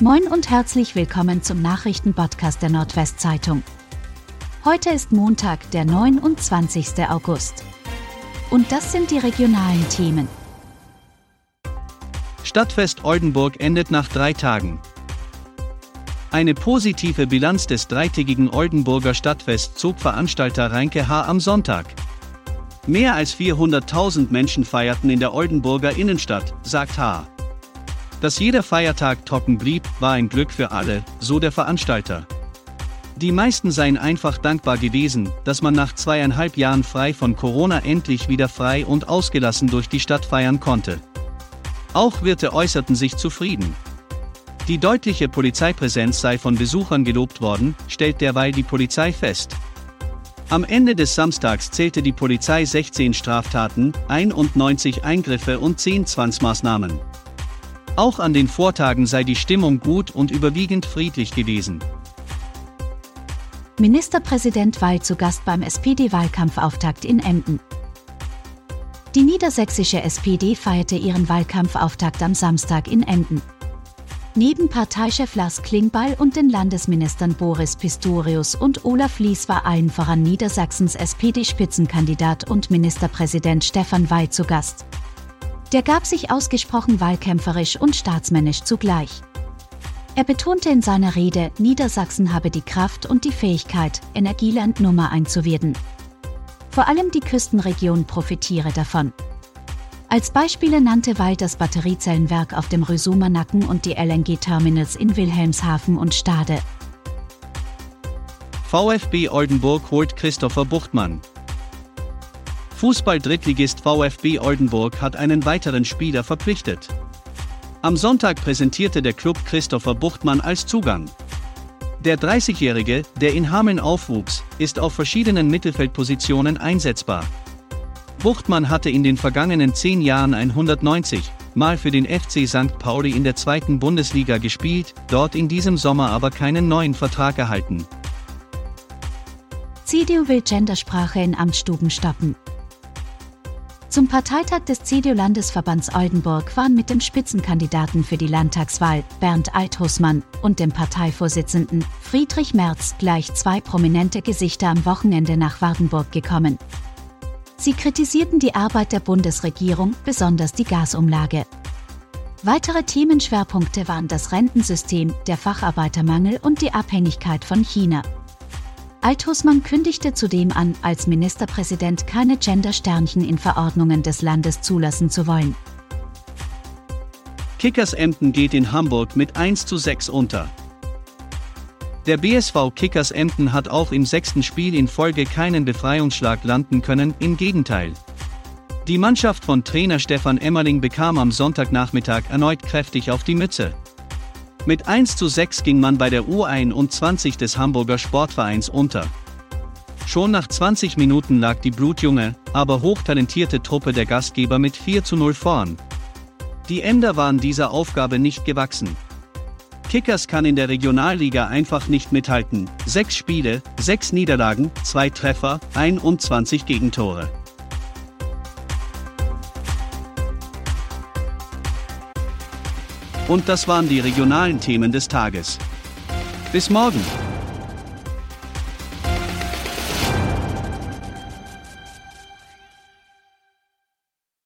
Moin und herzlich willkommen zum Nachrichtenpodcast der Nordwestzeitung. Heute ist Montag, der 29. August. Und das sind die regionalen Themen. Stadtfest Oldenburg endet nach drei Tagen. Eine positive Bilanz des dreitägigen Oldenburger Stadtfest zog Veranstalter Reinke H. am Sonntag. Mehr als 400.000 Menschen feierten in der Oldenburger Innenstadt, sagt H. Dass jeder Feiertag trocken blieb, war ein Glück für alle, so der Veranstalter. Die meisten seien einfach dankbar gewesen, dass man nach zweieinhalb Jahren frei von Corona endlich wieder frei und ausgelassen durch die Stadt feiern konnte. Auch Wirte äußerten sich zufrieden. Die deutliche Polizeipräsenz sei von Besuchern gelobt worden, stellt derweil die Polizei fest. Am Ende des Samstags zählte die Polizei 16 Straftaten, 91 Eingriffe und 10 Zwangsmaßnahmen. Auch an den Vortagen sei die Stimmung gut und überwiegend friedlich gewesen. Ministerpräsident Weil zu Gast beim SPD-Wahlkampfauftakt in Emden. Die niedersächsische SPD feierte ihren Wahlkampfauftakt am Samstag in Emden. Neben Parteichef Lars Klingbeil und den Landesministern Boris Pistorius und Olaf Lies war allen voran Niedersachsens SPD-Spitzenkandidat und Ministerpräsident Stefan Weil zu Gast. Der gab sich ausgesprochen wahlkämpferisch und staatsmännisch zugleich. Er betonte in seiner Rede, Niedersachsen habe die Kraft und die Fähigkeit, Energieland Nummer 1 zu werden. Vor allem die Küstenregion profitiere davon. Als Beispiele nannte Weil das Batteriezellenwerk auf dem Rösumer Nacken und die LNG-Terminals in Wilhelmshaven und Stade. VfB Oldenburg holt Christopher Buchtmann. Fußball-Drittligist VfB Oldenburg hat einen weiteren Spieler verpflichtet. Am Sonntag präsentierte der Club Christopher Buchtmann als Zugang. Der 30-Jährige, der in Hameln aufwuchs, ist auf verschiedenen Mittelfeldpositionen einsetzbar. Buchtmann hatte in den vergangenen zehn Jahren 190 Mal für den FC St. Pauli in der zweiten Bundesliga gespielt, dort in diesem Sommer aber keinen neuen Vertrag erhalten. CDU will Gendersprache in Amtsstuben stoppen. Zum Parteitag des CDU-Landesverbands Oldenburg waren mit dem Spitzenkandidaten für die Landtagswahl, Bernd Althusmann, und dem Parteivorsitzenden, Friedrich Merz, gleich zwei prominente Gesichter am Wochenende nach Wardenburg gekommen. Sie kritisierten die Arbeit der Bundesregierung, besonders die Gasumlage. Weitere Themenschwerpunkte waren das Rentensystem, der Facharbeitermangel und die Abhängigkeit von China. Althusmann kündigte zudem an, als Ministerpräsident keine Gender-Sternchen in Verordnungen des Landes zulassen zu wollen. Kickers Emden geht in Hamburg mit 1 zu 6 unter. Der BSV Kickers Emden hat auch im sechsten Spiel in Folge keinen Befreiungsschlag landen können, im Gegenteil. Die Mannschaft von Trainer Stefan Emmerling bekam am Sonntagnachmittag erneut kräftig auf die Mütze. Mit 1 zu 6 ging man bei der U21 des Hamburger Sportvereins unter. Schon nach 20 Minuten lag die blutjunge, aber hochtalentierte Truppe der Gastgeber mit 4 zu 0 vorn. Die Emder waren dieser Aufgabe nicht gewachsen. Kickers kann in der Regionalliga einfach nicht mithalten. Sechs Spiele, sechs Niederlagen, zwei Treffer, 21 Gegentore. Und das waren die regionalen Themen des Tages. Bis morgen!